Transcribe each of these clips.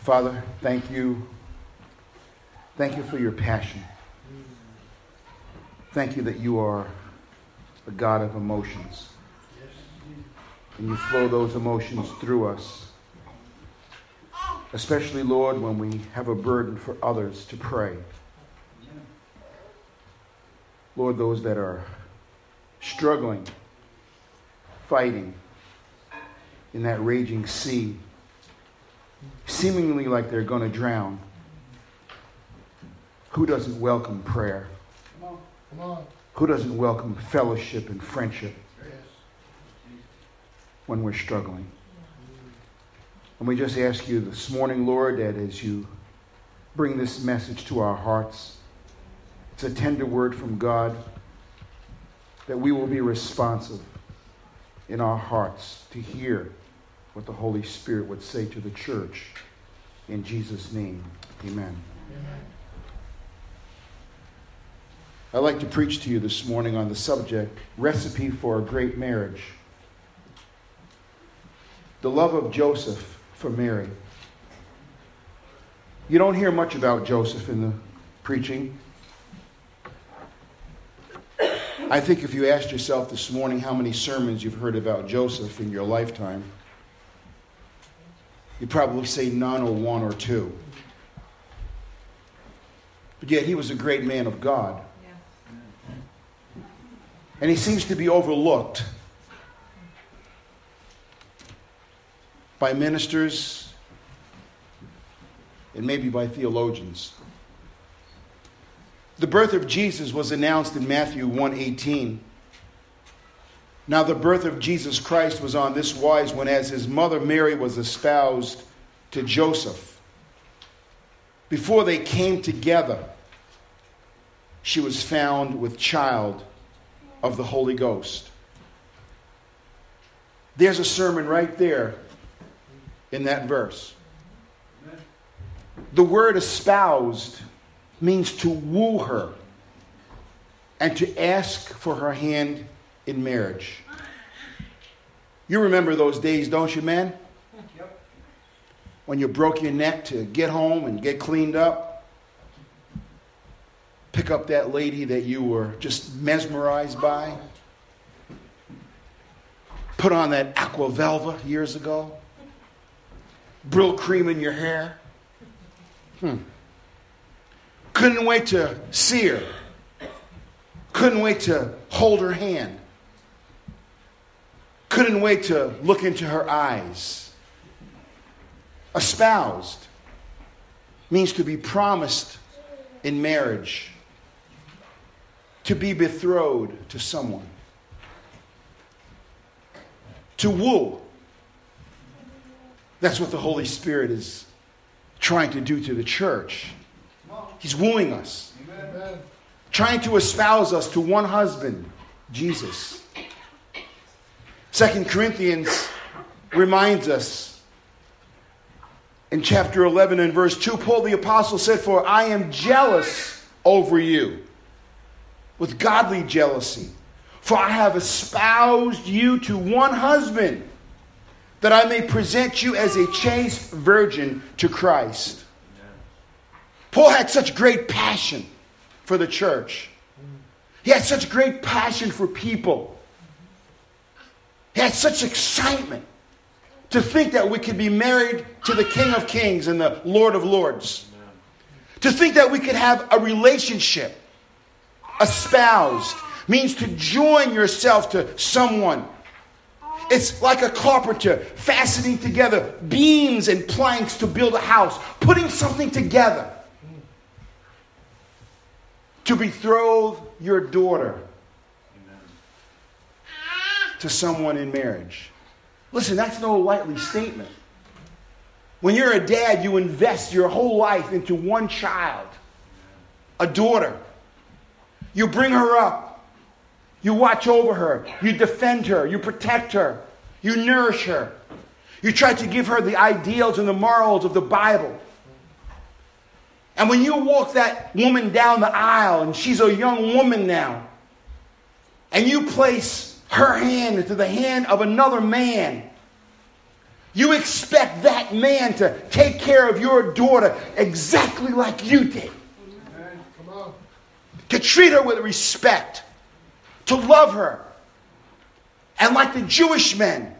Father, thank you. Thank you for your passion. Thank you that you are a God of emotions. And you flow those emotions through us. Especially, Lord, when we have a burden for others to pray. Lord, those that are struggling, fighting in that raging sea, seemingly like they're going to drown. Who doesn't welcome prayer? Come on, come on. Who doesn't welcome fellowship and friendship when we're struggling? And we just ask you this morning, Lord, that as you bring this message to our hearts, it's a tender word from God that we will be responsive in our hearts to hear what the Holy Spirit would say to the church. In Jesus' name, amen. amen. I'd like to preach to you this morning on the subject Recipe for a Great Marriage. The love of Joseph for Mary. You don't hear much about Joseph in the preaching. I think if you asked yourself this morning how many sermons you've heard about Joseph in your lifetime, you'd probably say none or one or two. But yet he was a great man of God. And he seems to be overlooked by ministers and maybe by theologians. The birth of Jesus was announced in Matthew 1:18. Now the birth of Jesus Christ was on this wise when as his mother Mary was espoused to Joseph. Before they came together, she was found with child of the Holy Ghost. There's a sermon right there in that verse. The word espoused means to woo her and to ask for her hand in marriage. You remember those days, don't you, man? Yep. When you broke your neck to get home and get cleaned up pick up that lady that you were just mesmerized by? Put on that aqua velva years ago? Brylcreem in your hair? Hmm. Couldn't wait to see her. Couldn't wait to hold her hand. Couldn't wait to look into her eyes. Espoused means to be promised in marriage to be betrothed to someone, to woo. That's what the Holy Spirit is trying to do to the church. He's wooing us, Amen. trying to espouse us to one husband, Jesus. Second Corinthians reminds us in chapter 11 and verse 2, Paul the Apostle said, For I am jealous over you with godly jealousy. For I have espoused you to one husband, that I may present you as a chaste virgin to Christ. Paul had such great passion for the church. He had such great passion for people. Had such excitement to think that we could be married to the King of Kings and the Lord of Lords. To think that we could have a relationship espoused means to join yourself to someone. It's like a carpenter fastening together beams and planks to build a house, putting something together. To betroth your daughter to someone in marriage. Listen, that's no lightly statement. When you're a dad, you invest your whole life into one child, a daughter. You bring her up. You watch over her. You defend her. You protect her. You nourish her. You try to give her the ideals and the morals of the Bible. And when you walk that woman down the aisle, and she's a young woman now, and you place her hand into the hand of another man, you expect that man to take care of your daughter exactly like you did. To treat her with respect, to love her, and like the Jewish men,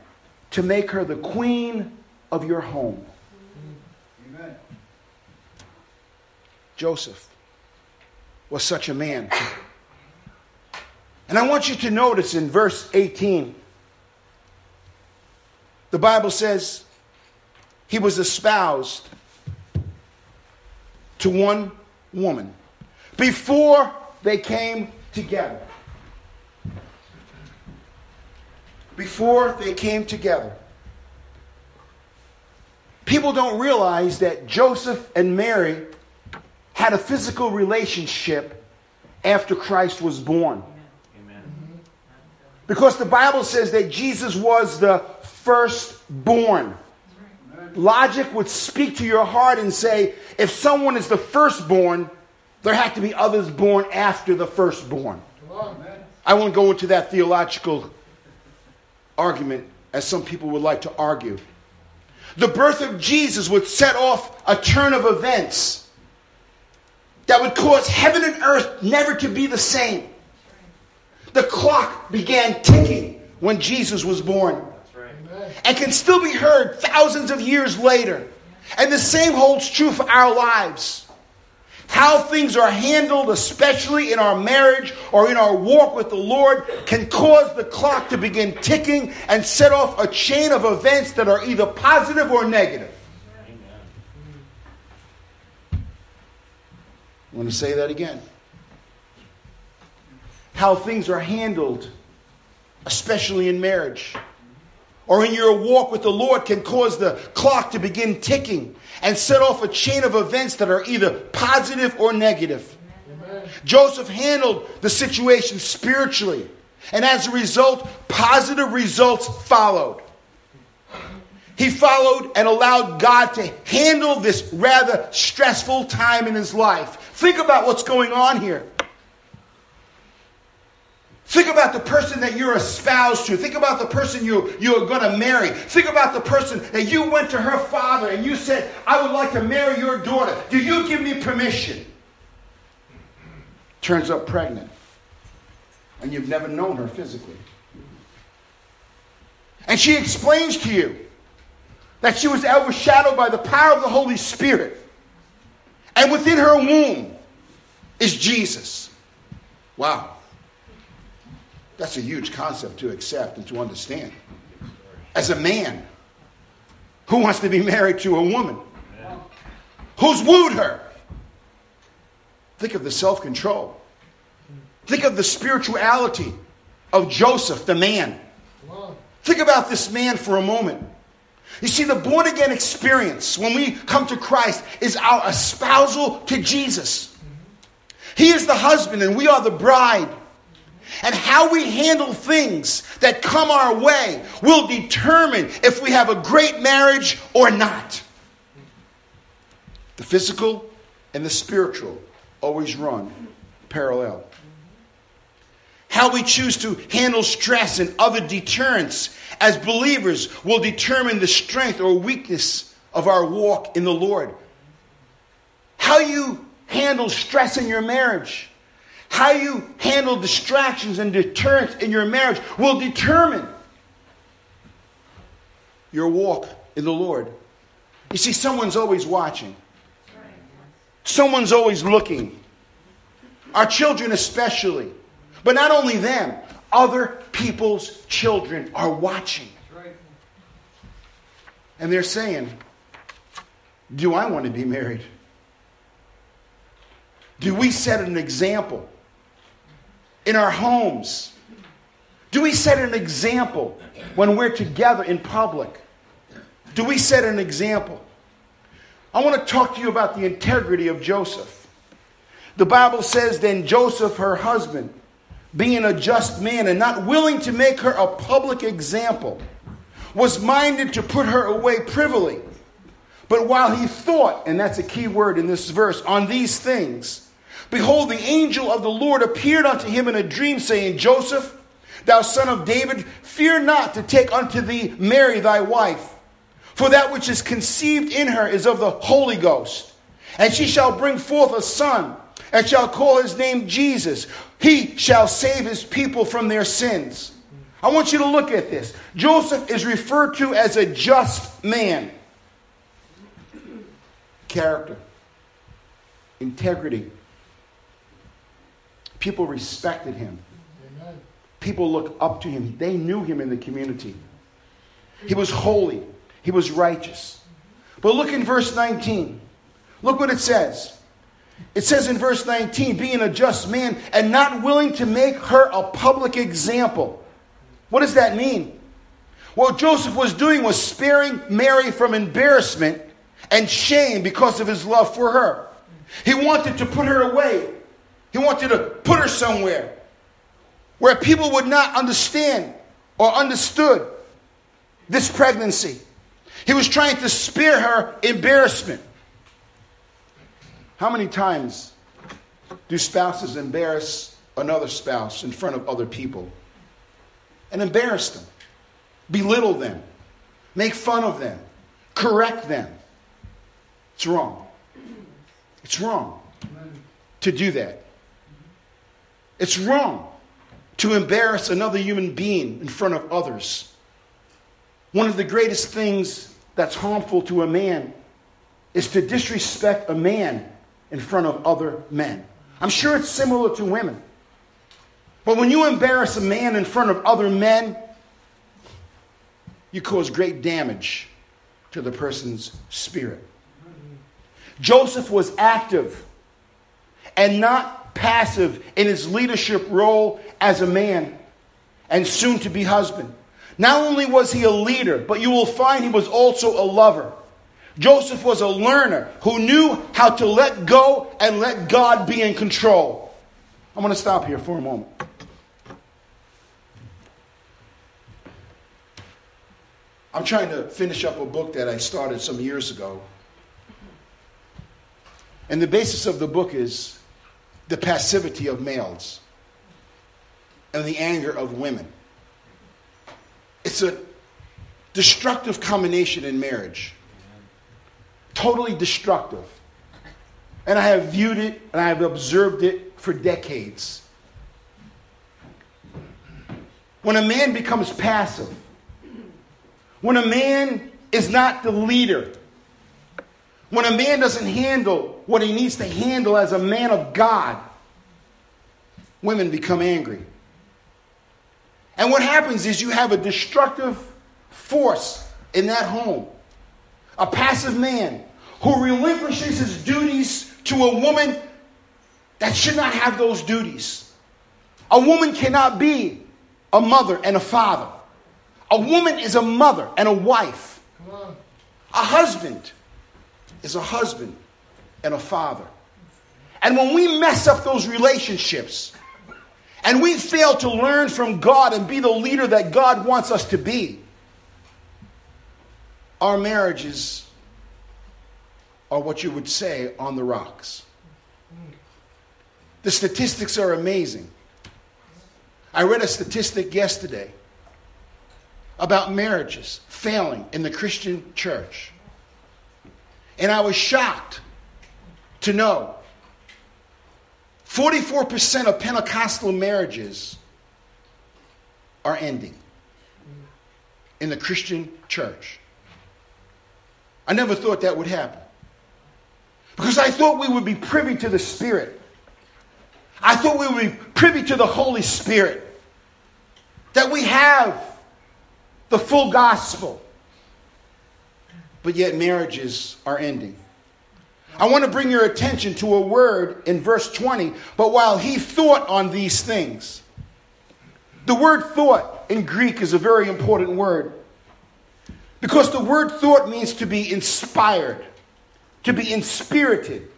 to make her the queen of your home. Amen. Joseph was such a man. And I want you to notice in verse 18, the Bible says he was espoused to one woman before they came together. Before they came together. People don't realize that Joseph and Mary had a physical relationship after Christ was born. Because the Bible says that Jesus was the firstborn. Logic would speak to your heart and say, if someone is the firstborn, there have to be others born after the firstborn. I won't go into that theological argument as some people would like to argue. The birth of Jesus would set off a turn of events that would cause heaven and earth never to be the same. The clock began ticking when Jesus was born and can still be heard thousands of years later. And the same holds true for our lives. How things are handled, especially in our marriage or in our walk with the Lord, can cause the clock to begin ticking and set off a chain of events that are either positive or negative. I want to say that again how things are handled, especially in marriage or in your walk with the Lord, can cause the clock to begin ticking and set off a chain of events that are either positive or negative. Amen. Joseph handled the situation spiritually, and as a result, positive results followed. He followed and allowed God to handle this rather stressful time in his life. Think about what's going on here. Think about the person that you're espoused to. Think about the person you, you're going to marry. Think about the person that you went to her father and you said, I would like to marry your daughter. Do you give me permission? Turns up pregnant. And you've never known her physically. And she explains to you that she was overshadowed by the power of the Holy Spirit. And within her womb is Jesus. Wow. That's a huge concept to accept and to understand. As a man who wants to be married to a woman who's wooed her, think of the self control. Think of the spirituality of Joseph, the man. Think about this man for a moment. You see, the born again experience when we come to Christ is our espousal to Jesus. He is the husband and we are the bride. And how we handle things that come our way will determine if we have a great marriage or not. The physical and the spiritual always run parallel. How we choose to handle stress and other deterrents as believers will determine the strength or weakness of our walk in the Lord. How you handle stress in your marriage how you handle distractions and deterrence in your marriage will determine your walk in the Lord. You see, someone's always watching, someone's always looking. Our children, especially. But not only them, other people's children are watching. And they're saying, Do I want to be married? Do we set an example? In our homes? Do we set an example when we're together in public? Do we set an example? I want to talk to you about the integrity of Joseph. The Bible says, Then Joseph, her husband, being a just man and not willing to make her a public example, was minded to put her away privily. But while he thought, and that's a key word in this verse, on these things, Behold, the angel of the Lord appeared unto him in a dream, saying, Joseph, thou son of David, fear not to take unto thee Mary thy wife. For that which is conceived in her is of the Holy Ghost. And she shall bring forth a son, and shall call his name Jesus. He shall save his people from their sins. I want you to look at this. Joseph is referred to as a just man. Character, integrity. People respected him. People looked up to him. They knew him in the community. He was holy. He was righteous. But look in verse 19. Look what it says. It says in verse 19, being a just man and not willing to make her a public example. What does that mean? What Joseph was doing was sparing Mary from embarrassment and shame because of his love for her. He wanted to put her away, he wanted to put her somewhere where people would not understand or understood this pregnancy. He was trying to spare her embarrassment. How many times do spouses embarrass another spouse in front of other people? And embarrass them, belittle them, make fun of them, correct them. It's wrong. It's wrong to do that. It's wrong to embarrass another human being in front of others. One of the greatest things that's harmful to a man is to disrespect a man in front of other men. I'm sure it's similar to women. But when you embarrass a man in front of other men, you cause great damage to the person's spirit. Joseph was active and not passive in his leadership role as a man and soon to be husband. Not only was he a leader, but you will find he was also a lover. Joseph was a learner who knew how to let go and let God be in control. I'm going to stop here for a moment. I'm trying to finish up a book that I started some years ago. And the basis of the book is the passivity of males and the anger of women. It's a destructive combination in marriage. Totally destructive. And I have viewed it and I have observed it for decades. When a man becomes passive, when a man is not the leader, when a man doesn't handle what he needs to handle as a man of God, women become angry. And what happens is you have a destructive force in that home. A passive man who relinquishes his duties to a woman that should not have those duties. A woman cannot be a mother and a father. A woman is a mother and a wife. A husband is a husband and a father. And when we mess up those relationships and we fail to learn from God and be the leader that God wants us to be, our marriages are what you would say on the rocks. The statistics are amazing. I read a statistic yesterday about marriages failing in the Christian church. And I was shocked to know 44% of Pentecostal marriages are ending in the Christian church. I never thought that would happen. Because I thought we would be privy to the Spirit. I thought we would be privy to the Holy Spirit. That we have the full gospel but yet marriages are ending. I want to bring your attention to a word in verse 20. But while he thought on these things, the word thought in Greek is a very important word because the word thought means to be inspired, to be inspirited.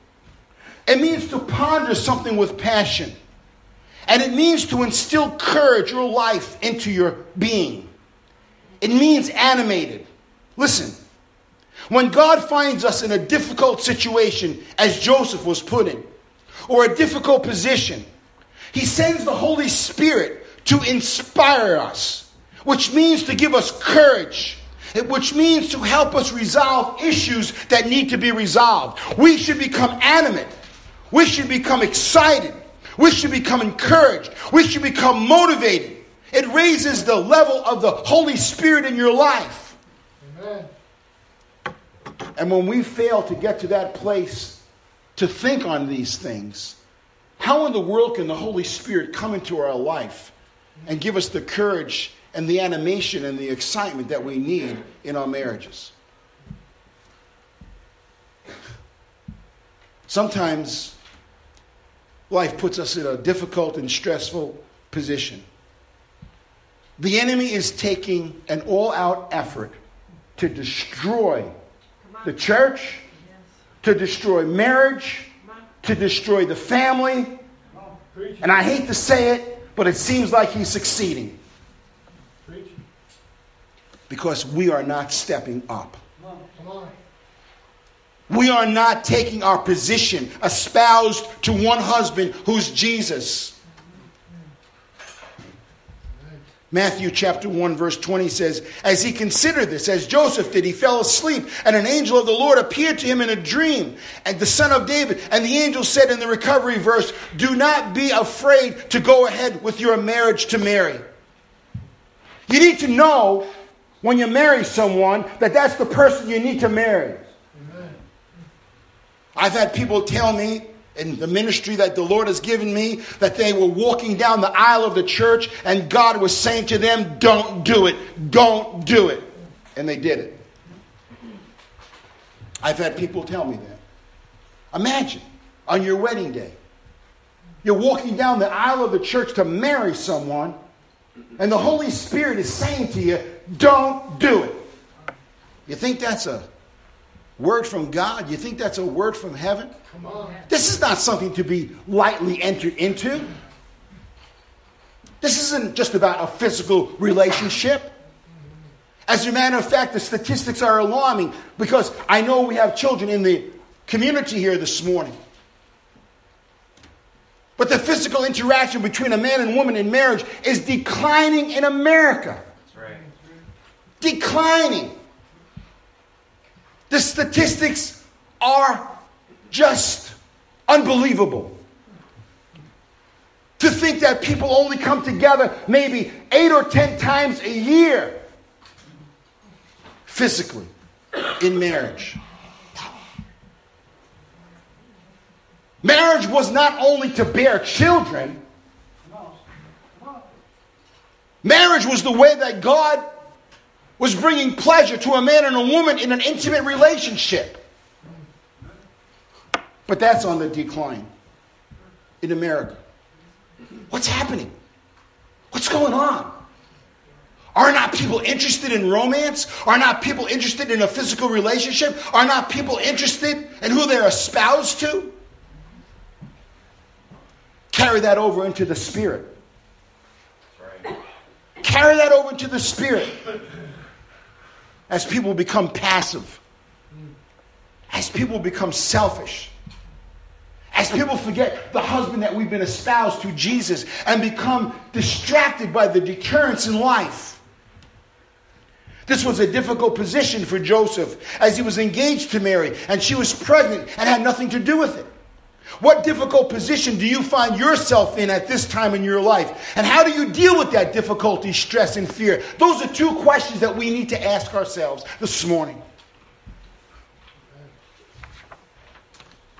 It means to ponder something with passion. And it means to instill courage or life into your being. It means animated. Listen, when God finds us in a difficult situation, as Joseph was put in, or a difficult position, he sends the Holy Spirit to inspire us, which means to give us courage, which means to help us resolve issues that need to be resolved. We should become animate. We should become excited. We should become encouraged. We should become motivated. It raises the level of the Holy Spirit in your life. Amen. And when we fail to get to that place to think on these things, how in the world can the Holy Spirit come into our life and give us the courage and the animation and the excitement that we need in our marriages? Sometimes life puts us in a difficult and stressful position. The enemy is taking an all out effort to destroy the church, to destroy marriage, to destroy the family. And I hate to say it, but it seems like he's succeeding. Because we are not stepping up. We are not taking our position espoused to one husband who's Jesus. Matthew chapter 1 verse 20 says, As he considered this, as Joseph did, he fell asleep, and an angel of the Lord appeared to him in a dream, and the son of David. And the angel said in the recovery verse, Do not be afraid to go ahead with your marriage to Mary. You need to know when you marry someone that that's the person you need to marry. I've had people tell me in the ministry that the Lord has given me that they were walking down the aisle of the church and God was saying to them, Don't do it, don't do it. And they did it. I've had people tell me that. Imagine on your wedding day, you're walking down the aisle of the church to marry someone, and the Holy Spirit is saying to you, Don't do it. You think that's a word from God? You think that's a word from heaven? Come on. This is not something to be lightly entered into. This isn't just about a physical relationship. As a matter of fact, the statistics are alarming because I know we have children in the community here this morning. But the physical interaction between a man and woman in marriage is declining in America. Right. Declining. The statistics are just unbelievable. To think that people only come together maybe eight or ten times a year physically in marriage. Marriage was not only to bear children, marriage was the way that God was bringing pleasure to a man and a woman in an intimate relationship. But that's on the decline in America. What's happening? What's going on? Are not people interested in romance? Are not people interested in a physical relationship? Are not people interested in who they're espoused to? Carry that over into the spirit. Carry that over into the spirit as people become passive, as people become selfish, as people forget the husband that we've been espoused to, Jesus, and become distracted by the deterrence in life. This was a difficult position for Joseph as he was engaged to Mary and she was pregnant and had nothing to do with it. What difficult position do you find yourself in at this time in your life? And how do you deal with that difficulty, stress, and fear? Those are two questions that we need to ask ourselves this morning.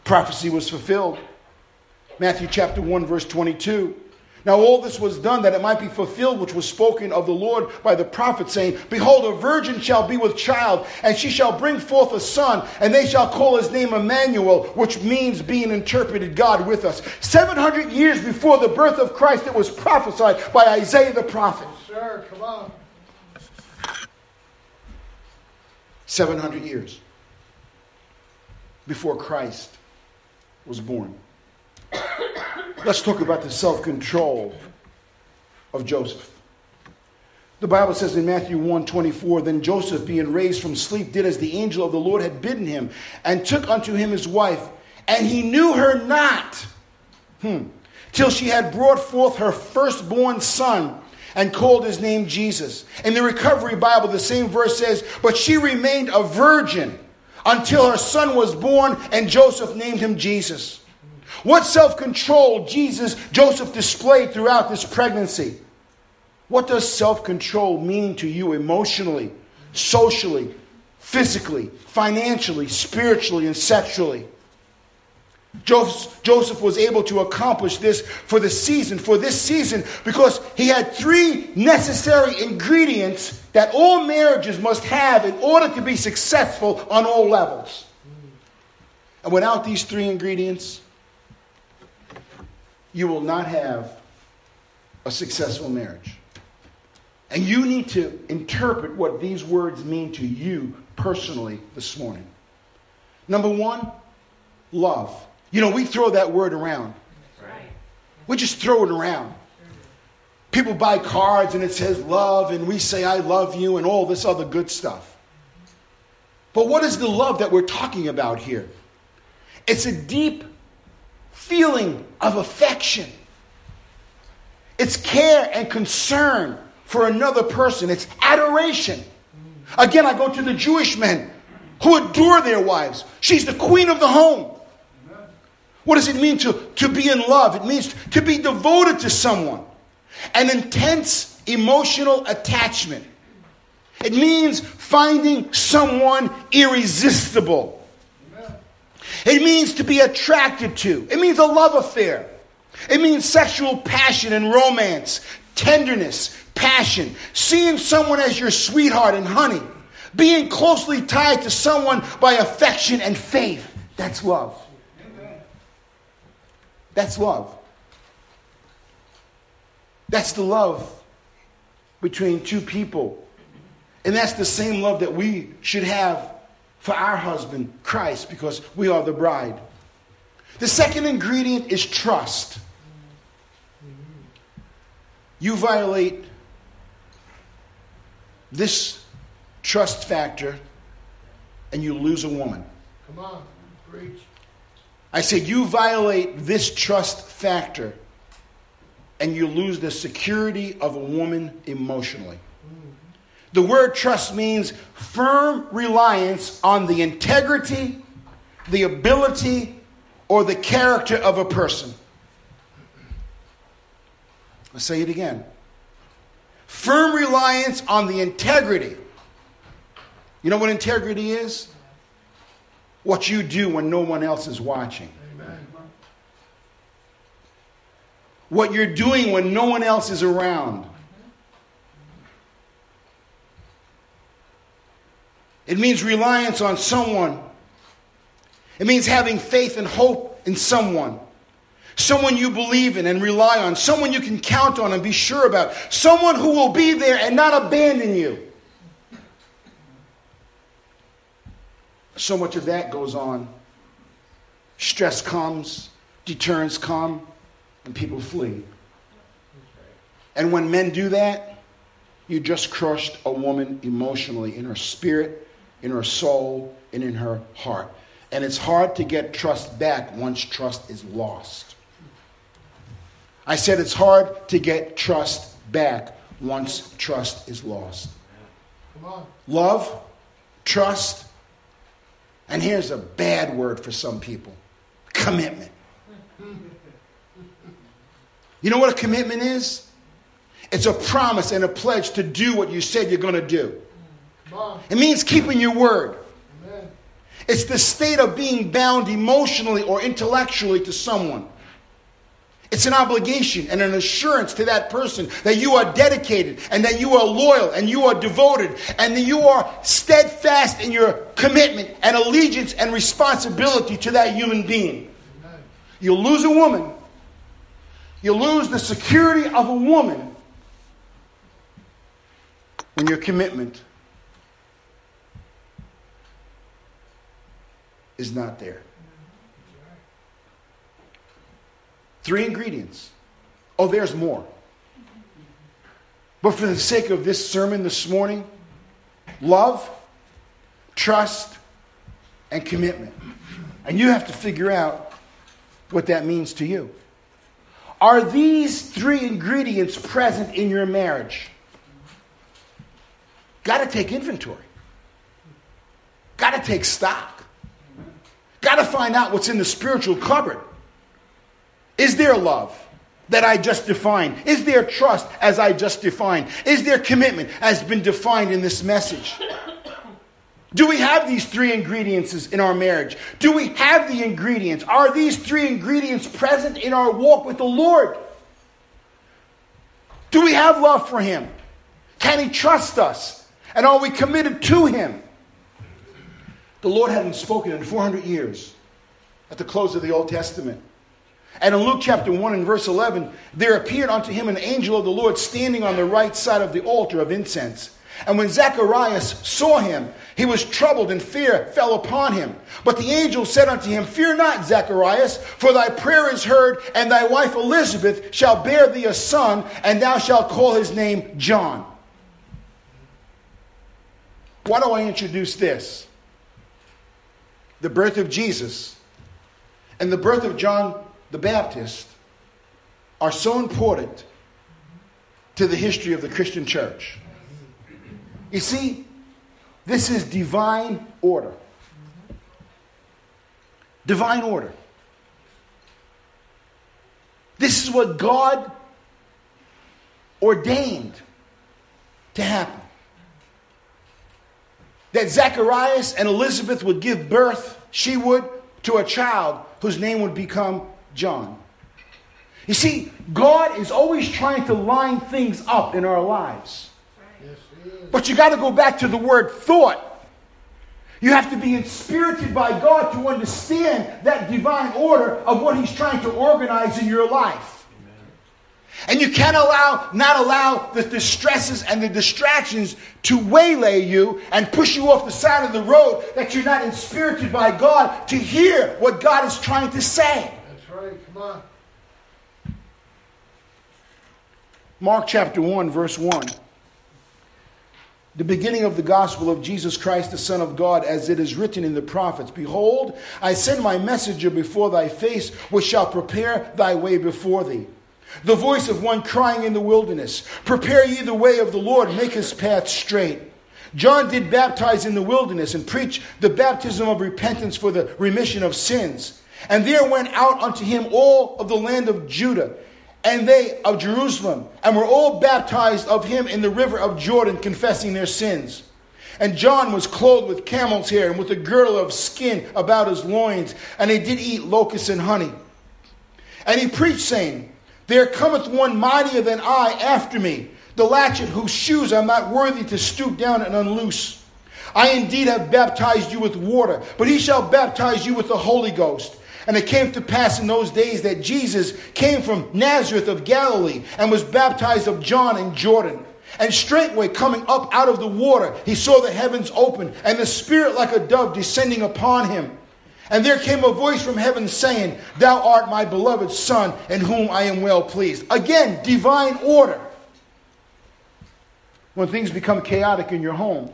Prophecy was fulfilled. Matthew chapter 1, verse 22. Now, all this was done that it might be fulfilled, which was spoken of the Lord by the prophet, saying, Behold, a virgin shall be with child, and she shall bring forth a son, and they shall call his name Emmanuel, which means being interpreted God with us. 700 years before the birth of Christ, it was prophesied by Isaiah the prophet. Sure, come on. 700 years before Christ was born. Let's talk about the self control of Joseph. The Bible says in Matthew 1 24, Then Joseph, being raised from sleep, did as the angel of the Lord had bidden him, and took unto him his wife, and he knew her not, hmm, till she had brought forth her firstborn son, and called his name Jesus. In the Recovery Bible, the same verse says, But she remained a virgin until her son was born, and Joseph named him Jesus. What self control Jesus, Joseph displayed throughout this pregnancy? What does self control mean to you emotionally, socially, physically, financially, spiritually, and sexually? Joseph was able to accomplish this for the season, for this season, because he had three necessary ingredients that all marriages must have in order to be successful on all levels. And without these three ingredients, you will not have a successful marriage. And you need to interpret what these words mean to you personally this morning. Number one, love. You know, we throw that word around. Right. We just throw it around. People buy cards and it says love, and we say, I love you, and all this other good stuff. But what is the love that we're talking about here? It's a deep feeling of affection, it's care and concern for another person, it's adoration. Again, I go to the Jewish men who adore their wives. She's the queen of the home. What does it mean to, to be in love? It means to be devoted to someone, an intense emotional attachment. It means finding someone irresistible. It means to be attracted to. It means a love affair. It means sexual passion and romance, tenderness, passion, seeing someone as your sweetheart and honey, being closely tied to someone by affection and faith. That's love. That's love. That's the love between two people. And that's the same love that we should have for our husband, Christ, because we are the bride. The second ingredient is trust. You violate this trust factor and you lose a woman. Come on, preach. I said, you violate this trust factor and you lose the security of a woman emotionally. The word trust means firm reliance on the integrity, the ability, or the character of a person. I'll say it again. Firm reliance on the integrity. You know what integrity is? what you do when no one else is watching. Amen. What you're doing when no one else is around. It means reliance on someone. It means having faith and hope in someone. Someone you believe in and rely on. Someone you can count on and be sure about. Someone who will be there and not abandon you. so much of that goes on. Stress comes, deterrence come, and people flee. And when men do that, you just crushed a woman emotionally in her spirit, in her soul, and in her heart. And it's hard to get trust back once trust is lost. I said it's hard to get trust back once trust is lost. Love, trust, and here's a bad word for some people commitment. You know what a commitment is? It's a promise and a pledge to do what you said you're going to do. It means keeping your word. It's the state of being bound emotionally or intellectually to someone. It's an obligation and an assurance to that person that you are dedicated and that you are loyal and you are devoted and that you are steadfast in your commitment and allegiance and responsibility to that human being. You lose a woman, you lose the security of a woman when your commitment is not there. Three ingredients. Oh, there's more. But for the sake of this sermon this morning, love, trust, and commitment. And you have to figure out what that means to you. Are these three ingredients present in your marriage? Got to take inventory. Got to take stock. Got to find out what's in the spiritual cupboard. Is there love that I just defined? Is there trust as I just defined? Is there commitment as been defined in this message? Do we have these three ingredients in our marriage? Do we have the ingredients? Are these three ingredients present in our walk with the Lord? Do we have love for Him? Can He trust us? And are we committed to Him? The Lord hadn't spoken in 400 years at the close of the Old Testament. And in Luke chapter 1 and verse 11, there appeared unto him an angel of the Lord standing on the right side of the altar of incense. And when Zacharias saw him, he was troubled, and fear fell upon him. But the angel said unto him, Fear not, Zacharias, for thy prayer is heard, and thy wife Elizabeth shall bear thee a son, and thou shalt call his name John. Why do I introduce this? The birth of Jesus and the birth of John the Baptist are so important to the history of the Christian church. You see, this is divine order. Divine order. This is what God ordained to happen. That Zacharias and Elizabeth would give birth, she would, to a child whose name would become John. You see, God is always trying to line things up in our lives. But you got to go back to the word thought. You have to be inspirited by God to understand that divine order of what He's trying to organize in your life. And you can't allow, not allow the distresses and the distractions to waylay you and push you off the side of the road that you're not inspirited by God to hear what God is trying to say. That's right. Come on. Mark chapter 1, verse 1 the beginning of the gospel of Jesus Christ, the Son of God, as it is written in the prophets Behold, I send my messenger before thy face, which shall prepare thy way before thee. The voice of one crying in the wilderness, Prepare ye the way of the Lord, make his path straight. John did baptize in the wilderness and preach the baptism of repentance for the remission of sins. And there went out unto him all of the land of Judah and they of Jerusalem, and were all baptized of him in the river of Jordan, confessing their sins. And John was clothed with camel's hair and with a girdle of skin about his loins, and he did eat locusts and honey. And he preached, saying, There cometh one mightier than I after me, the latchet whose shoes I'm not worthy to stoop down and unloose. I indeed have baptized you with water, but he shall baptize you with the Holy Ghost. And it came to pass in those days that Jesus came from Nazareth of Galilee and was baptized of John in Jordan. And straightway coming up out of the water, he saw the heavens open and the Spirit like a dove descending upon him. And there came a voice from heaven saying, Thou art my beloved Son, in whom I am well pleased. Again, divine order. When things become chaotic in your home,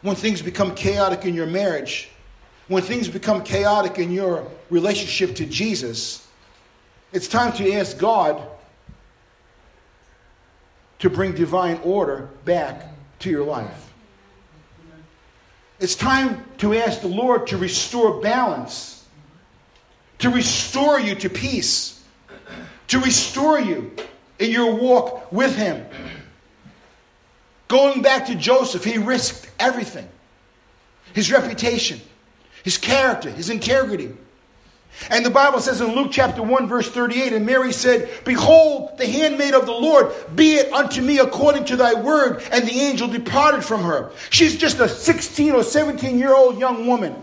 when things become chaotic in your marriage, when things become chaotic in your relationship to Jesus, it's time to ask God to bring divine order back to your life. It's time to ask the Lord to restore balance, to restore you to peace, to restore you in your walk with Him. Going back to Joseph, he risked everything his reputation, his character, his integrity. And the Bible says in Luke chapter 1, verse 38, and Mary said, Behold, the handmaid of the Lord, be it unto me according to thy word. And the angel departed from her. She's just a 16 or 17 year old young woman.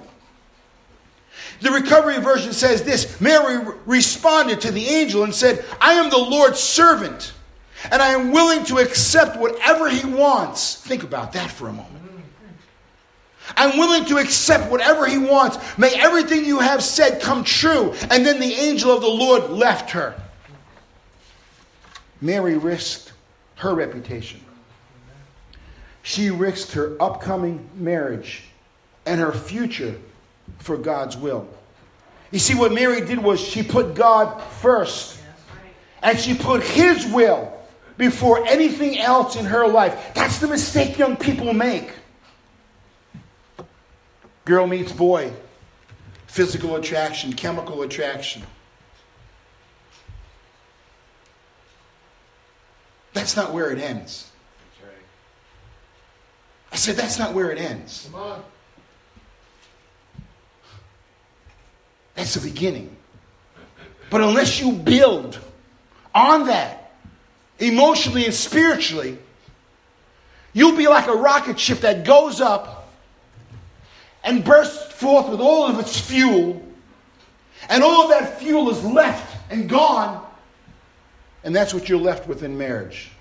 The recovery version says this Mary responded to the angel and said, I am the Lord's servant, and I am willing to accept whatever he wants. Think about that for a moment. I'm willing to accept whatever he wants. May everything you have said come true. And then the angel of the Lord left her. Mary risked her reputation. She risked her upcoming marriage and her future for God's will. You see, what Mary did was she put God first and she put his will before anything else in her life. That's the mistake young people make. Girl meets boy, physical attraction, chemical attraction. That's not where it ends. Right. I said, that's not where it ends. Come on. That's the beginning. But unless you build on that, emotionally and spiritually, you'll be like a rocket ship that goes up and bursts forth with all of its fuel, and all of that fuel is left and gone, and that's what you're left with in marriage.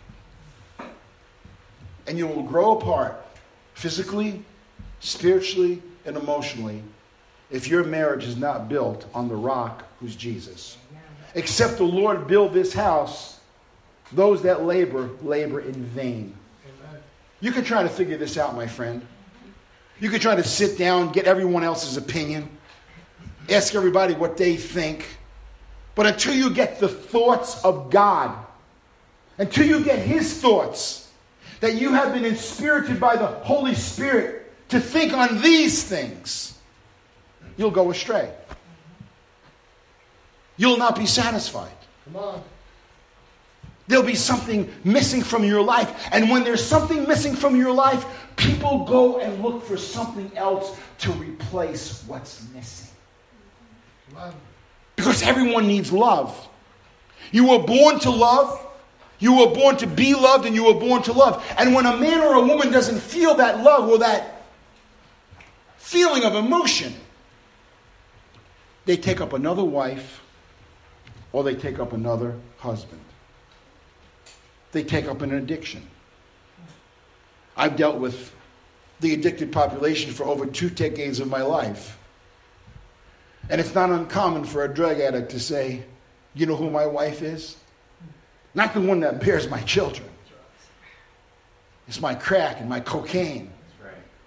And you will grow apart physically, spiritually, and emotionally if your marriage is not built on the rock who's Jesus. Except the Lord build this house, those that labor, labor in vain. You can try to figure this out, my friend. You can try to sit down, get everyone else's opinion, ask everybody what they think. But until you get the thoughts of God, until you get His thoughts, that you have been inspirited by the Holy Spirit to think on these things, you'll go astray. You'll not be satisfied. Come on. There'll be something missing from your life. And when there's something missing from your life, people go and look for something else to replace what's missing. Because everyone needs love. You were born to love. You were born to be loved and you were born to love. And when a man or a woman doesn't feel that love or that feeling of emotion, they take up another wife or they take up another husband. They take up an addiction. I've dealt with the addicted population for over two decades of my life. And it's not uncommon for a drug addict to say, You know who my wife is? Not the one that bears my children. It's my crack and my cocaine.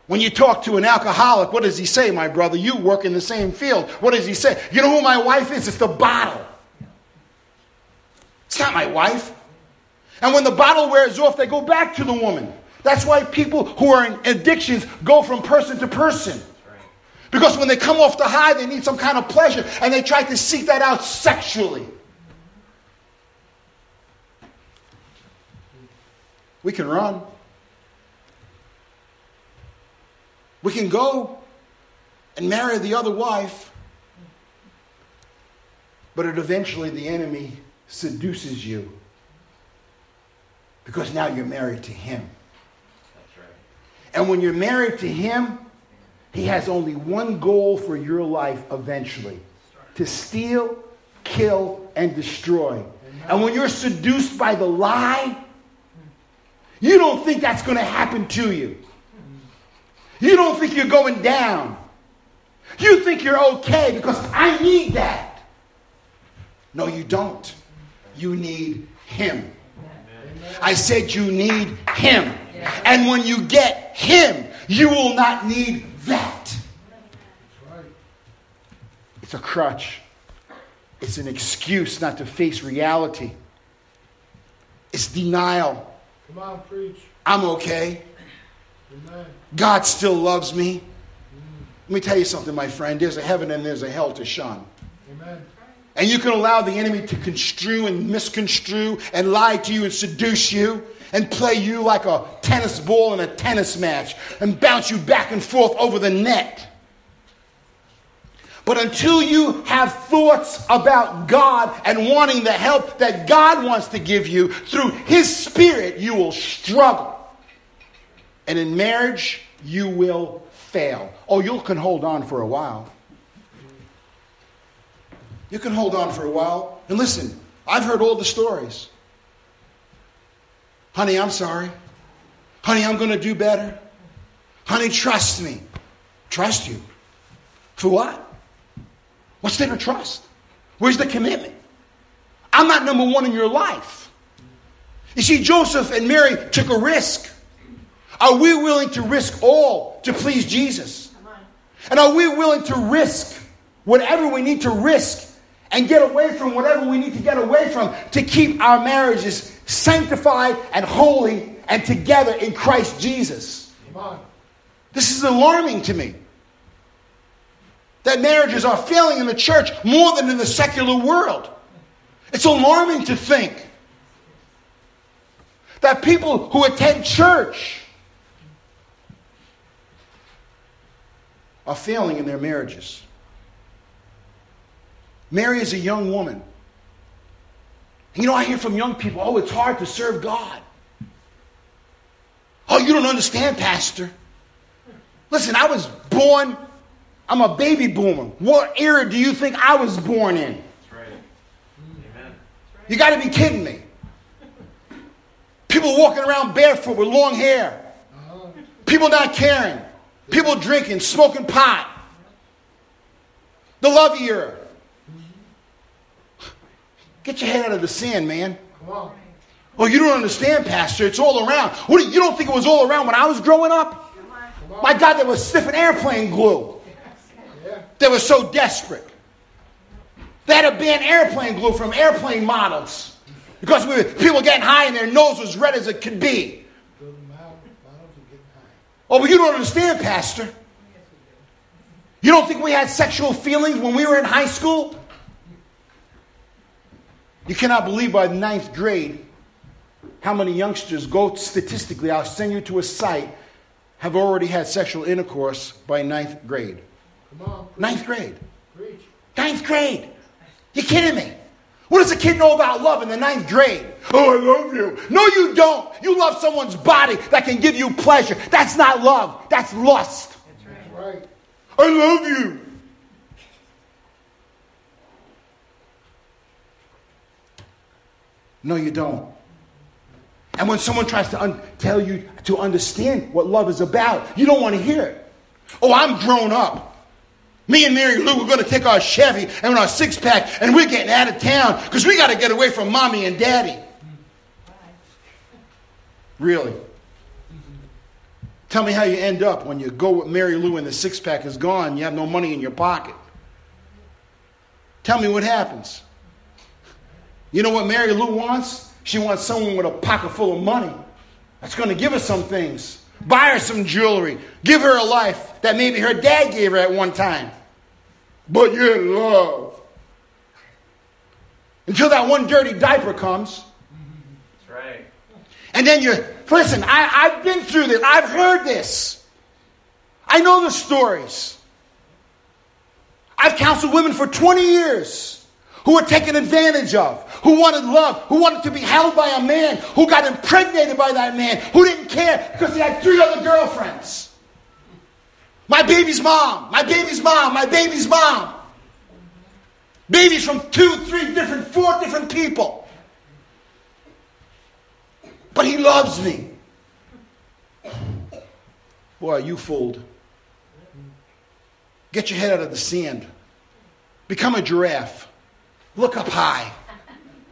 When you talk to an alcoholic, what does he say, my brother? You work in the same field. What does he say? You know who my wife is? It's the bottle. It's not my wife. And when the bottle wears off, they go back to the woman. That's why people who are in addictions go from person to person. Because when they come off the high, they need some kind of pleasure, and they try to seek that out sexually. We can run. We can go and marry the other wife, but it eventually the enemy seduces you because now you're married to him. And when you're married to him, he has only one goal for your life eventually to steal, kill, and destroy. And when you're seduced by the lie, you don't think that's going to happen to you. You don't think you're going down. You think you're okay because I need that. No, you don't. You need Him. I said you need Him. And when you get Him, you will not need that. It's a crutch, it's an excuse not to face reality. It's denial. Come on, preach. I'm okay. God still loves me. Mm. Let me tell you something, my friend. There's a heaven and there's a hell to shun. Amen. And you can allow the enemy to construe and misconstrue and lie to you and seduce you and play you like a tennis ball in a tennis match and bounce you back and forth over the net. But until you have thoughts about God and wanting the help that God wants to give you through His Spirit, you will struggle. And in marriage, you will fail. Oh, you can hold on for a while. You can hold on for a while. And listen, I've heard all the stories. Honey, I'm sorry. Honey, I'm going to do better. Honey, trust me. Trust you. For what? What's there to trust? Where's the commitment? I'm not number one in your life. You see, Joseph and Mary took a risk. Are we willing to risk all to please Jesus? And are we willing to risk whatever we need to risk and get away from whatever we need to get away from to keep our marriages sanctified and holy and together in Christ Jesus. This is alarming to me. That marriages are failing in the church more than in the secular world. It's alarming to think that people who attend church are failing in their marriages. Mary is a young woman. You know, I hear from young people, oh, it's hard to serve God. Oh, you don't understand, Pastor. Listen, I was born, I'm a baby boomer. What era do you think I was born in? That's right. Amen. You got to be kidding me. People walking around barefoot with long hair. People not caring. People drinking, smoking pot. The love era. Get your head out of the sand, man. Come on. Oh, you don't understand, Pastor. It's all around. What do you, you don't think it was all around when I was growing up? My God, they were sniffing airplane glue. Yeah. They were so desperate. They had to ban airplane glue from airplane models because we were, people were getting high and their nose was red as it could be. Oh, but you don't understand, Pastor. You don't think we had sexual feelings when we were in high school? You cannot believe by the ninth grade how many youngsters go statistically, I'll send you to a site, have already had sexual intercourse by ninth grade. Come on. Preach. Ninth grade. Preach. Ninth grade. You kidding me? What does a kid know about love in the ninth grade? Oh, I love you. No, you don't. You love someone's body that can give you pleasure. That's not love. That's lust. That's right. I love you. No, you don't. And when someone tries to un- tell you to understand what love is about, you don't want to hear it. Oh, I'm grown up. Me and Mary Lou, we're going to take our Chevy and our six pack and we're getting out of town because we got to get away from mommy and daddy. Really? Tell me how you end up when you go with Mary Lou and the six pack is gone, you have no money in your pocket. Tell me what happens. You know what Mary Lou wants? She wants someone with a pocket full of money that's going to give her some things. Buy her some jewelry. Give her a life that maybe her dad gave her at one time. But you're in love. Until that one dirty diaper comes. That's right. And then you're, listen, I, I've been through this. I've heard this. I know the stories. I've counseled women for 20 years who were taken advantage of, who wanted love, who wanted to be held by a man, who got impregnated by that man, who didn't care because he had three other girlfriends. My baby's mom, my baby's mom, my baby's mom. Babies from two, three different, four different people. But he loves me. Boy, you fooled. Get your head out of the sand. Become a giraffe. Look up high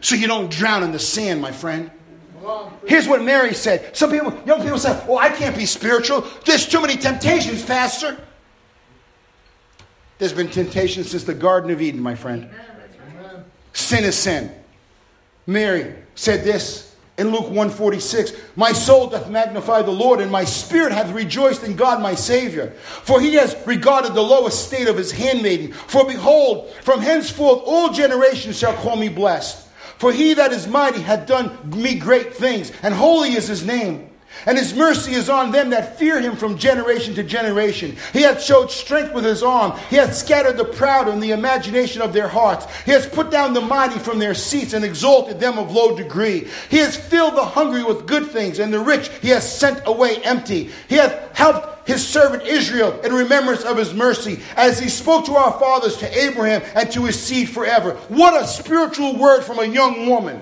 so you don't drown in the sand, my friend. Here's what Mary said. Some people, young people say, "Oh, I can't be spiritual. There's too many temptations, Pastor." There's been temptation since the Garden of Eden, my friend. Sin is sin. Mary said this in Luke 146, My soul doth magnify the Lord, and my spirit hath rejoiced in God my Savior. For he has regarded the low estate of his handmaiden. For behold, from henceforth all generations shall call me blessed. For he that is mighty hath done me great things, and holy is his name. And his mercy is on them that fear him from generation to generation. He hath showed strength with his arm. He hath scattered the proud in the imagination of their hearts. He has put down the mighty from their seats and exalted them of low degree. He has filled the hungry with good things, and the rich he has sent away empty. He hath helped his servant Israel in remembrance of his mercy, as he spoke to our fathers, to Abraham, and to his seed forever. What a spiritual word from a young woman.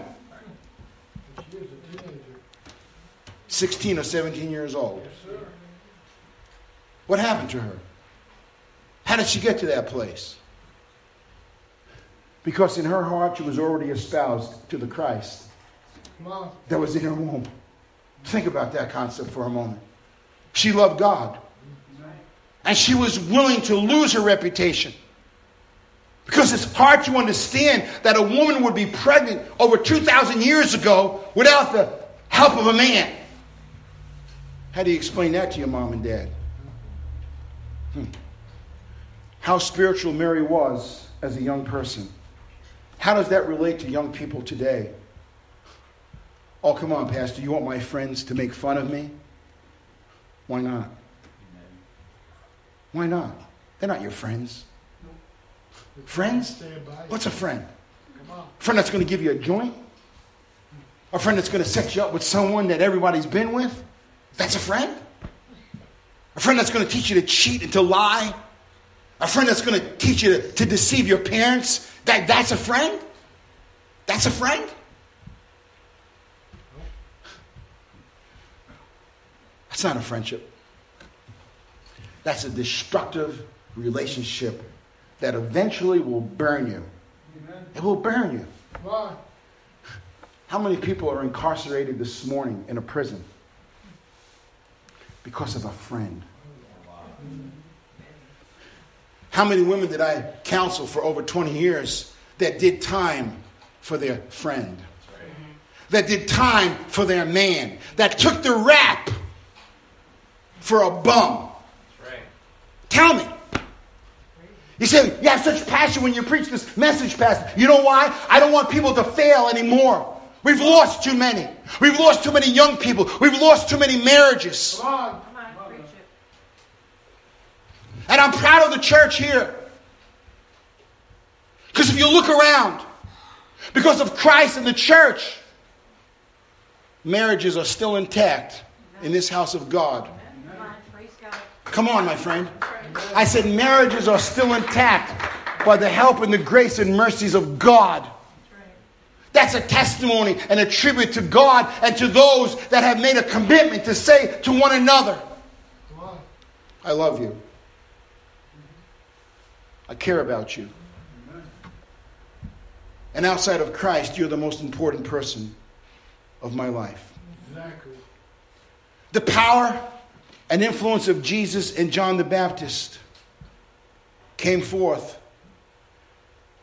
16 or 17 years old. What happened to her? How did she get to that place? Because in her heart, she was already espoused to the Christ that was in her womb. Think about that concept for a moment. She loved God. And she was willing to lose her reputation. Because it's hard to understand that a woman would be pregnant over 2,000 years ago without the help of a man. How do you explain that to your mom and dad? Hmm. How spiritual Mary was as a young person. How does that relate to young people today? Oh, come on, Pastor. You want my friends to make fun of me? Why not? Why not? They're not your friends. Friends? What's a friend? A friend that's going to give you a joint? A friend that's going to set you up with someone that everybody's been with? That's a friend? A friend that's going to teach you to cheat and to lie? A friend that's going to teach you to, to deceive your parents? That, that's a friend? That's a friend? That's not a friendship. That's a destructive relationship that eventually will burn you. Amen. It will burn you. Why? How many people are incarcerated this morning in a prison? Because of a friend. How many women did I counsel for over 20 years that did time for their friend? That did time for their man? That took the rap for a bum? Tell me. You say, you have such passion when you preach this message, Pastor. You know why? I don't want people to fail anymore. We've lost too many. We've lost too many young people. We've lost too many marriages. Come on. Come on, preach it. And I'm proud of the church here. Because if you look around, because of Christ and the church, marriages are still intact in this house of God. Come on, my friend. I said marriages are still intact by the help and the grace and mercies of God. That's a testimony and a tribute to God and to those that have made a commitment to say to one another, I love you. I care about you. And outside of Christ, you're the most important person of my life. Exactly. The power and influence of Jesus and John the Baptist came forth.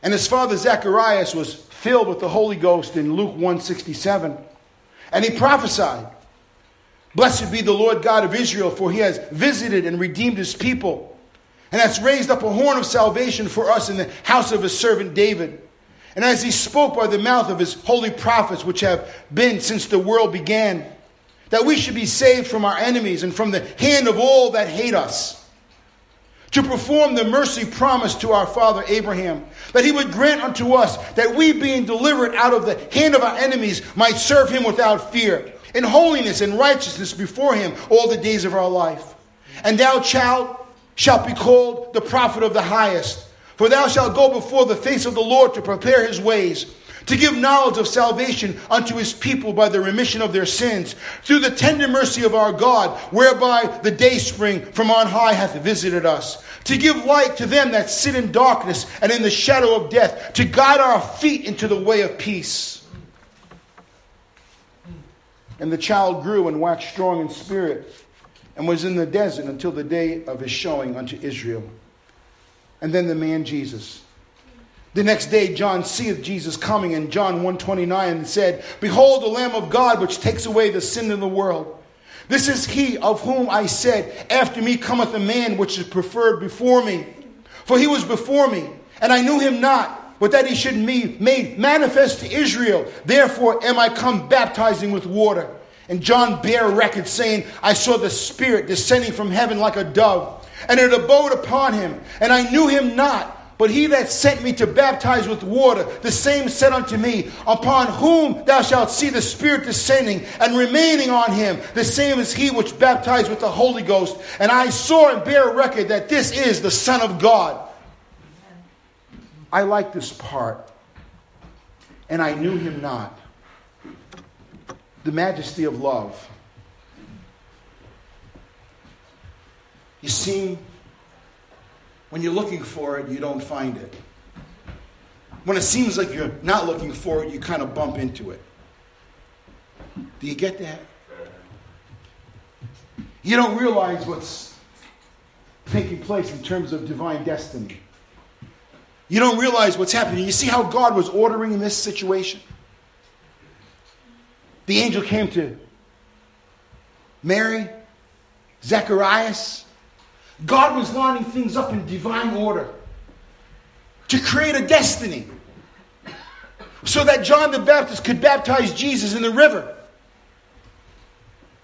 And his father Zacharias was filled with the Holy Ghost in Luke 167. And he prophesied, Blessed be the Lord God of Israel, for he has visited and redeemed his people, and has raised up a horn of salvation for us in the house of his servant David. And as he spoke by the mouth of his holy prophets, which have been since the world began, that we should be saved from our enemies and from the hand of all that hate us. To perform the mercy promised to our father Abraham, that he would grant unto us that we, being delivered out of the hand of our enemies, might serve him without fear, in holiness and righteousness before him all the days of our life. And thou, child, shalt be called the prophet of the highest, for thou shalt go before the face of the Lord to prepare his ways to give knowledge of salvation unto his people by the remission of their sins, through the tender mercy of our God, whereby the day spring from on high hath visited us, to give light to them that sit in darkness and in the shadow of death, to guide our feet into the way of peace. And the child grew and waxed strong in spirit, and was in the desert until the day of his showing unto Israel. And then the man Jesus the next day, John seeth Jesus coming and John 129 and said, Behold the Lamb of God, which takes away the sin of the world. This is he of whom I said, After me cometh a man which is preferred before me. For he was before me, and I knew him not, but that he should be made manifest to Israel. Therefore am I come baptizing with water. And John bare record, saying, I saw the Spirit descending from heaven like a dove, and it abode upon him, and I knew him not. But he that sent me to baptize with water, the same said unto me, Upon whom thou shalt see the Spirit descending and remaining on him, the same is he which baptized with the Holy Ghost. And I saw and bear record that this is the Son of God. I like this part. And I knew him not. The majesty of love. You see, when you're looking for it, you don't find it. When it seems like you're not looking for it, you kind of bump into it. Do you get that? You don't realize what's taking place in terms of divine destiny. You don't realize what's happening. You see how God was ordering this situation? The angel came to Mary, Zacharias. God was lining things up in divine order to create a destiny so that John the Baptist could baptize Jesus in the river.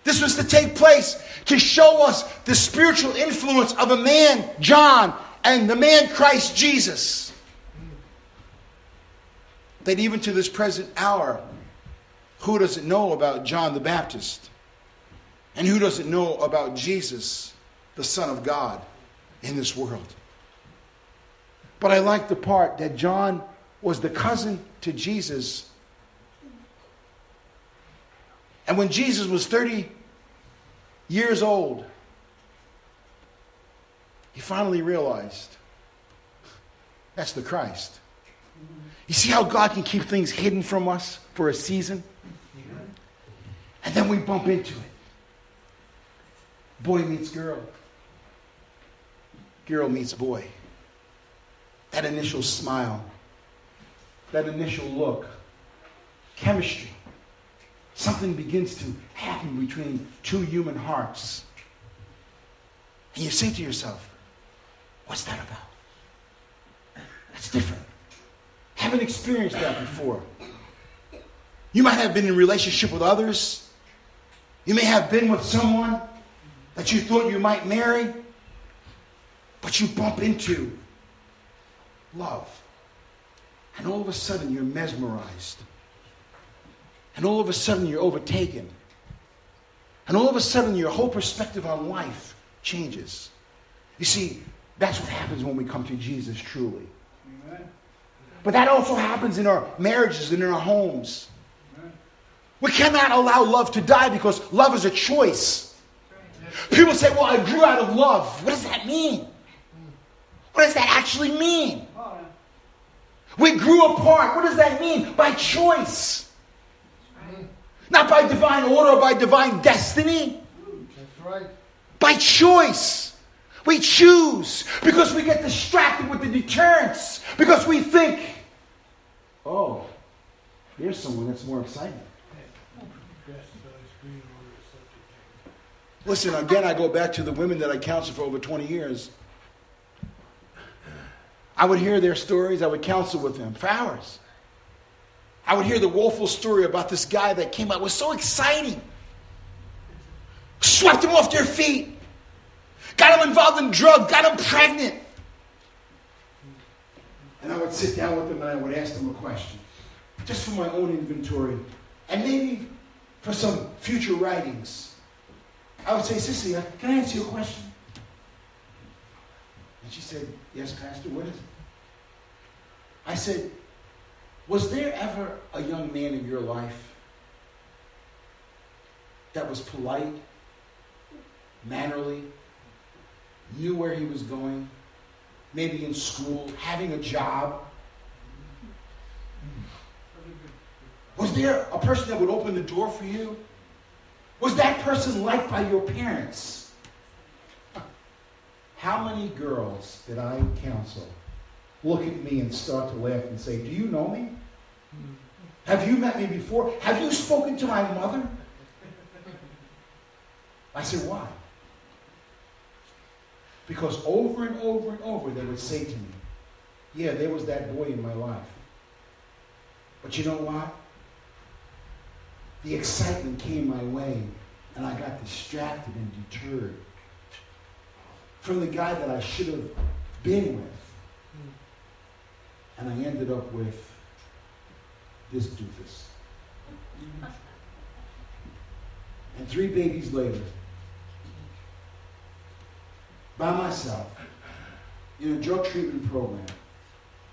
This was to take place to show us the spiritual influence of a man, John, and the man Christ Jesus that even to this present hour, who doesn't know about John the Baptist? And who doesn't know about Jesus, the Son of God, in this world? But I like the part that John was the cousin to Jesus. And when Jesus was 30 years old, he finally realized that's the Christ. You see how God can keep things hidden from us for a season? And then we bump into it. Boy meets girl. Girl meets boy. That initial smile, that initial look, chemistry. Something begins to happen between two human hearts. And you say to yourself, what's that about? That's different. Haven't experienced that before. You might have been in relationship with others. You may have been with someone that you thought you might marry, but you bump into love. And all of a sudden you're mesmerized. And all of a sudden you're overtaken. And all of a sudden your whole perspective on life changes. You see, that's what happens when we come to Jesus truly. But that also happens in our marriages and in our homes. We cannot allow love to die because love is a choice. People say, Well, I grew out of love. What does that mean? What does that actually mean? We grew apart. What does that mean? By choice. Not by divine order or by divine destiny. That's right. By choice. We choose because we get distracted with the deterrence. Because we think oh, there's someone that's more exciting. Listen, again, I go back to the women that I counseled for over 20 years. I would hear their stories, I would counsel with them for hours. I would hear the woeful story about this guy that came out. It was so exciting. Swept him off their feet. Got him involved in drugs, got him pregnant. And I would sit down with them and I would ask them a question, just for my own inventory, and maybe for some future writings. I would say, Cecilia, can I answer you a question? And she said, Yes, Pastor, what is it? I said, Was there ever a young man in your life that was polite, mannerly, knew where he was going, maybe in school, having a job? Was there a person that would open the door for you? Was that person liked by your parents? How many girls did I counsel look at me and start to laugh and say, Do you know me? Have you met me before? Have you spoken to my mother? I said, Why? Because over and over and over they would say to me, Yeah, there was that boy in my life. But you know what? The excitement came my way, and I got distracted and deterred from the guy that I should have been with. And I ended up with this doofus. And three babies later, by myself in a drug treatment program,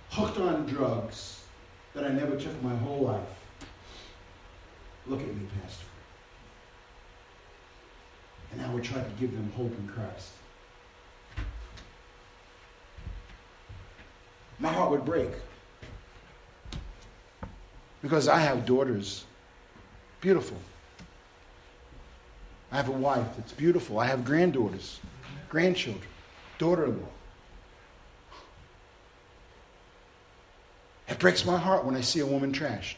hooked on drugs that I never took my whole life. Look at me, Pastor. And I would try to give them hope in Christ. My heart would break. Because I have daughters, beautiful. I have a wife that's beautiful. I have granddaughters grandchildren, daughter in law. It breaks my heart when I see a woman trashed.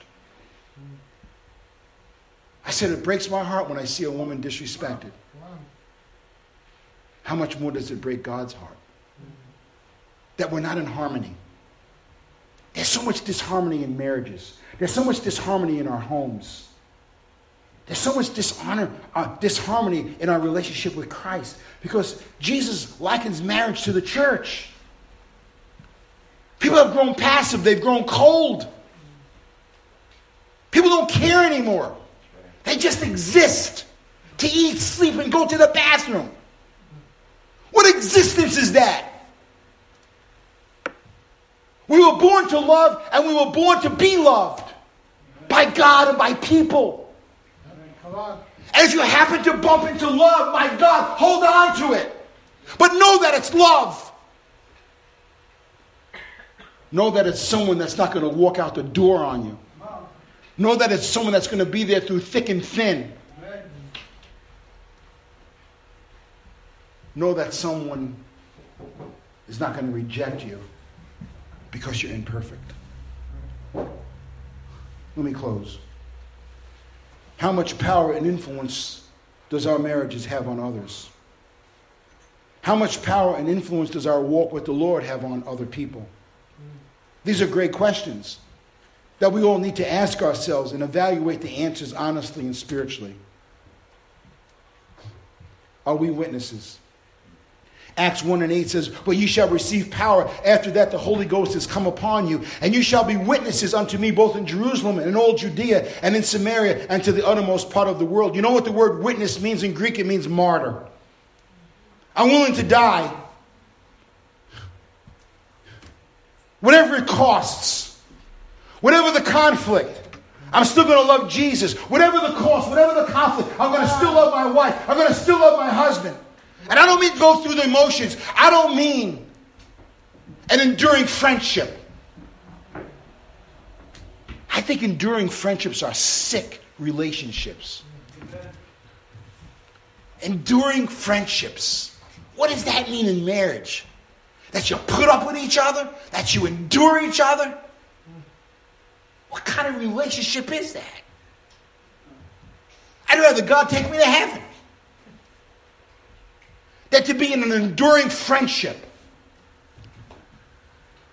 I said, it breaks my heart when I see a woman disrespected. How much more does it break God's heart? That we're not in harmony. There's so much disharmony in marriages. There's so much disharmony in our homes. There's so much dishonor, uh, disharmony in our relationship with Christ because Jesus likens marriage to the church. People have grown passive, they've grown cold. People don't care anymore. They just exist to eat, sleep, and go to the bathroom. What existence is that? We were born to love and we were born to be loved by God and by people. As you happen to bump into love, my God, hold on to it. But know that it's love. Know that it's someone that's not going to walk out the door on you. Know that it's someone that's going to be there through thick and thin. Know that someone is not going to reject you because you're imperfect. Let me close. How much power and influence does our marriages have on others? How much power and influence does our walk with the Lord have on other people? These are great questions that we all need to ask ourselves and evaluate the answers honestly and spiritually. Are we witnesses? Acts 1 and 8 says, But you shall receive power. After that, the Holy Ghost has come upon you, and you shall be witnesses unto me both in Jerusalem and in all Judea and in Samaria and to the uttermost part of the world. You know what the word witness means in Greek? It means martyr. I'm willing to die, whatever it costs, whatever the conflict. I'm still going to love Jesus. Whatever the cost, whatever the conflict, I'm going to still love my wife. I'm going to still love my husband. And I don't mean go through the emotions. I don't mean an enduring friendship. I think enduring friendships are sick relationships. Enduring friendships. What does that mean in marriage? That you put up with each other? That you endure each other? What kind of relationship is that? I'd rather God take me to heaven that to be in an enduring friendship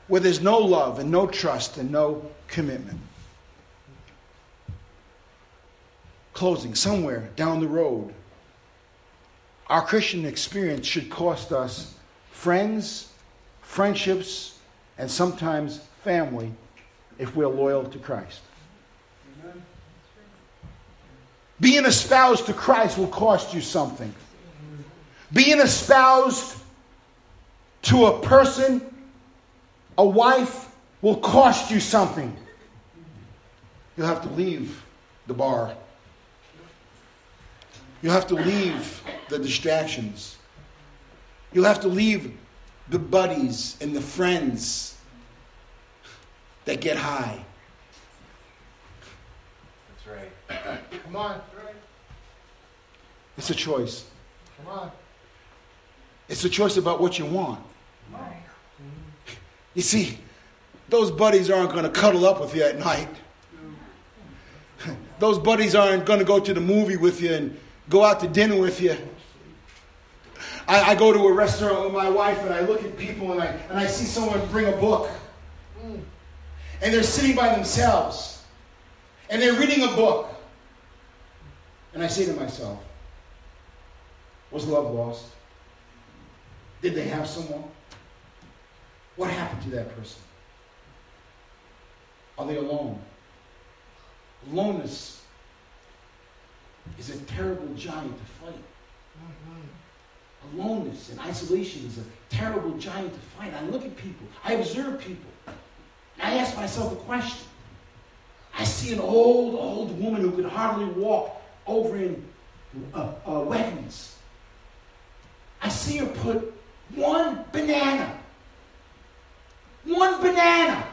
where there's no love and no trust and no commitment. Closing, somewhere down the road, our Christian experience should cost us friends, friendships, and sometimes family if we're loyal to Christ. Being espoused to Christ will cost you something. Being espoused to a person, a wife, will cost you something. You'll have to leave the bar. You'll have to leave the distractions. You'll have to leave the buddies and the friends that get high. That's right. Come on. It's a choice. Come on. It's a choice about what you want. You see, those buddies aren't going to cuddle up with you at night. Those buddies aren't going to go to the movie with you and go out to dinner with you. I, I, go to a restaurant with my wife and I look at people and I, and I see someone bring a book. And they're sitting by themselves. And they're reading a book. And I say to myself, was love lost? Did they have someone? What happened to that person? Are they alone? Aloneness is a terrible giant to fight. Mm-hmm. Aloneness and isolation is a terrible giant to fight. I look at people, I observe people, and I ask myself a question. I see an old, old woman who could hardly walk over in uh, uh. I see her put one banana. One banana.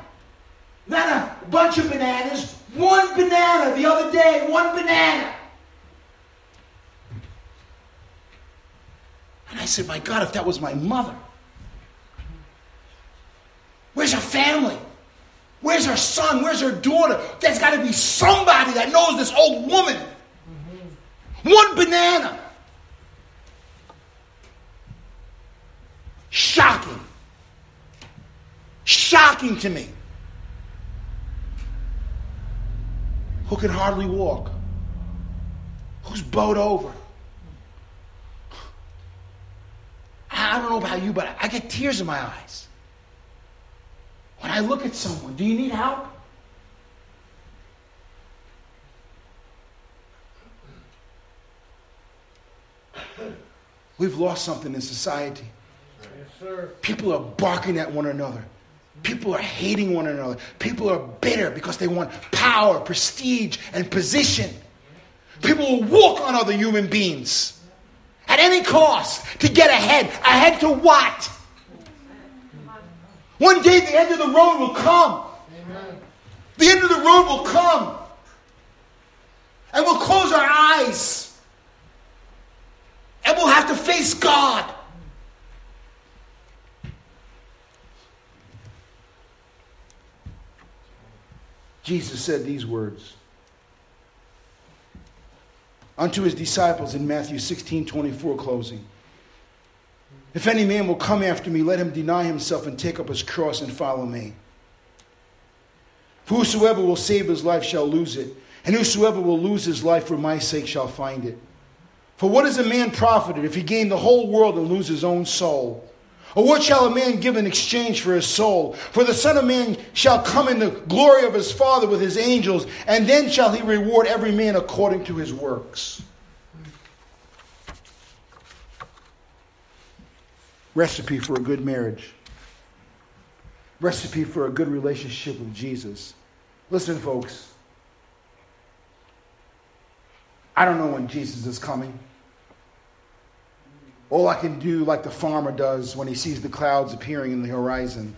Not a bunch of bananas. One banana the other day. One banana. And I said, My God, if that was my mother. Where's her family? Where's her son? Where's her daughter? There's got to be somebody that knows this old woman. One banana. Shocking. Shocking to me. Who can hardly walk? Who's bowed over? I don't know about you, but I get tears in my eyes. When I look at someone, do you need help? We've lost something in society. People are barking at one another. People are hating one another. People are bitter because they want power, prestige, and position. People will walk on other human beings at any cost to get ahead. Ahead to what? One day the end of the road will come. The end of the road will come. And we'll close our eyes. And we'll have to face God. Jesus said these words unto his disciples in Matthew 16 24, closing. If any man will come after me, let him deny himself and take up his cross and follow me. For whosoever will save his life shall lose it, and whosoever will lose his life for my sake shall find it. For what is a man profited if he gain the whole world and lose his own soul? Or what shall a man give in exchange for his soul? For the Son of Man shall come in the glory of his Father with his angels, and then shall he reward every man according to his works. Recipe for a good marriage. Recipe for a good relationship with Jesus. Listen, folks. I don't know when Jesus is coming. All I can do, like the farmer does when he sees the clouds appearing in the horizon,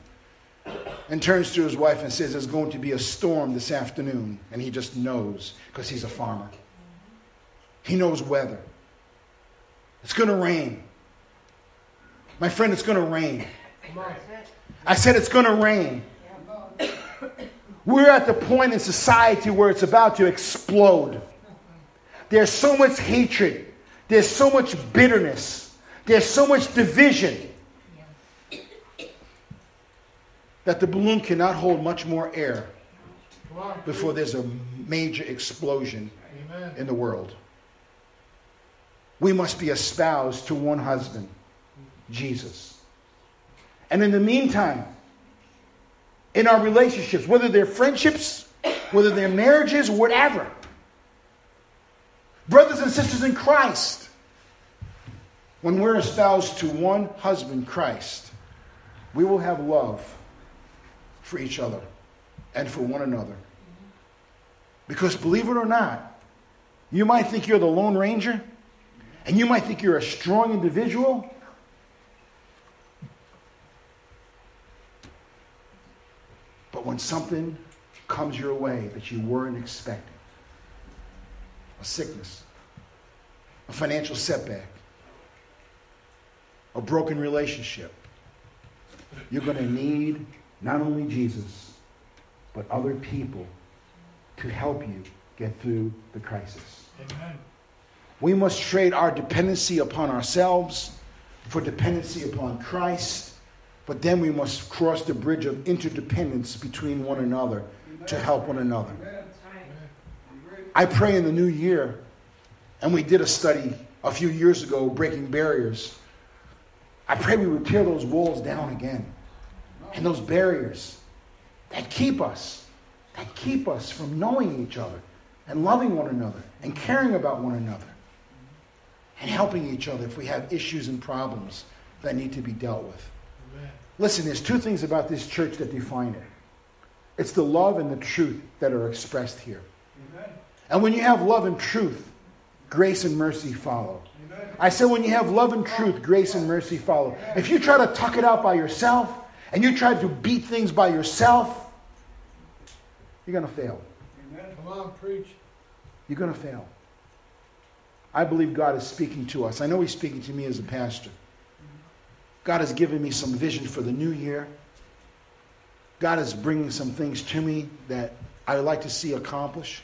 and turns to his wife and says, There's going to be a storm this afternoon. And he just knows because he's a farmer. He knows weather. It's going to rain. My friend, it's going to rain. I said it's going to rain. We're at the point in society where it's about to explode. There's so much hatred. There's so much bitterness. There's so much division that the balloon cannot hold much more air before there's a major explosion Amen. in the world. We must be espoused to one husband, Jesus. And in the meantime, in our relationships, whether they're friendships, whether they're marriages, whatever, brothers and sisters in Christ, when we're espoused to one husband, Christ, we will have love for each other and for one another. Because believe it or not, you might think you're the Lone Ranger, and you might think you're a strong individual. But when something comes your way that you weren't expecting a sickness, a financial setback, a broken relationship you're going to need not only Jesus, but other people to help you get through the crisis. Amen. We must trade our dependency upon ourselves for dependency upon Christ, but then we must cross the bridge of interdependence between one another to help one another. I pray in the new year, and we did a study a few years ago, Breaking Barriers. I pray we would tear those walls down again. And those barriers that keep us, that keep us from knowing each other and loving one another and caring about one another and helping each other if we have issues and problems that need to be dealt with. Amen. Listen, there's two things about this church that define it it's the love and the truth that are expressed here. And when you have love and truth, grace and mercy follow. I said, when you have love and truth, grace and mercy follow. If you try to tuck it out by yourself and you try to beat things by yourself, you're going to fail. Amen. Come on, preach. You're going to fail. I believe God is speaking to us. I know He's speaking to me as a pastor. God has given me some vision for the new year. God is bringing some things to me that I would like to see accomplished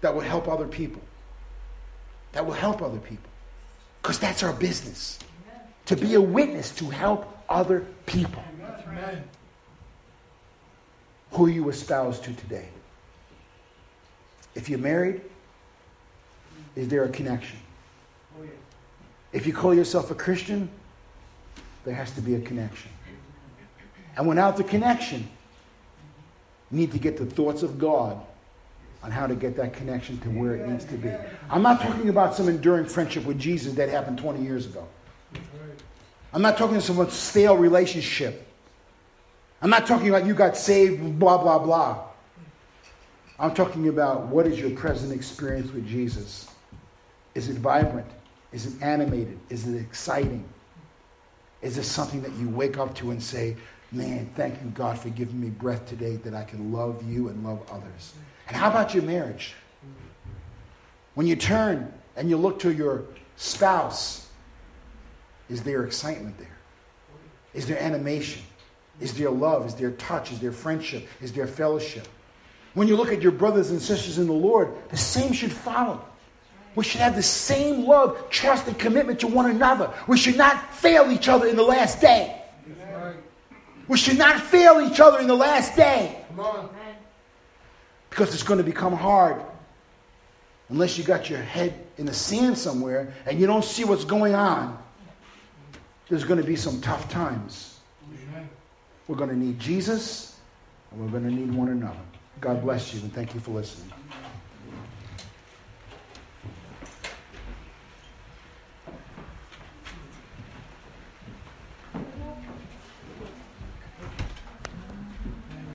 that will help other people. That will help other people. Because that's our business. To be a witness, to help other people. Amen. Who are you espoused to today? If you're married, is there a connection? Oh, if you call yourself a Christian, there has to be a connection. And without the connection, you need to get the thoughts of God on how to get that connection to where it needs to be. I'm not talking about some enduring friendship with Jesus that happened 20 years ago. I'm not talking about some stale relationship. I'm not talking about you got saved, blah, blah, blah. I'm talking about what is your present experience with Jesus? Is it vibrant? Is it animated? Is it exciting? Is it something that you wake up to and say, man, thank you, God, for giving me breath today that I can love you and love others? And how about your marriage? When you turn and you look to your spouse, is there excitement there? Is there animation? Is there love? Is there touch? Is there friendship? Is there fellowship? When you look at your brothers and sisters in the Lord, the same should follow. We should have the same love, trust, and commitment to one another. We should not fail each other in the last day. We should not fail each other in the last day Come on. Because it's going to become hard unless you got your head in the sand somewhere and you don't see what's going on. There's going to be some tough times. We're going to need Jesus and we're going to need one another. God bless you and thank you for listening.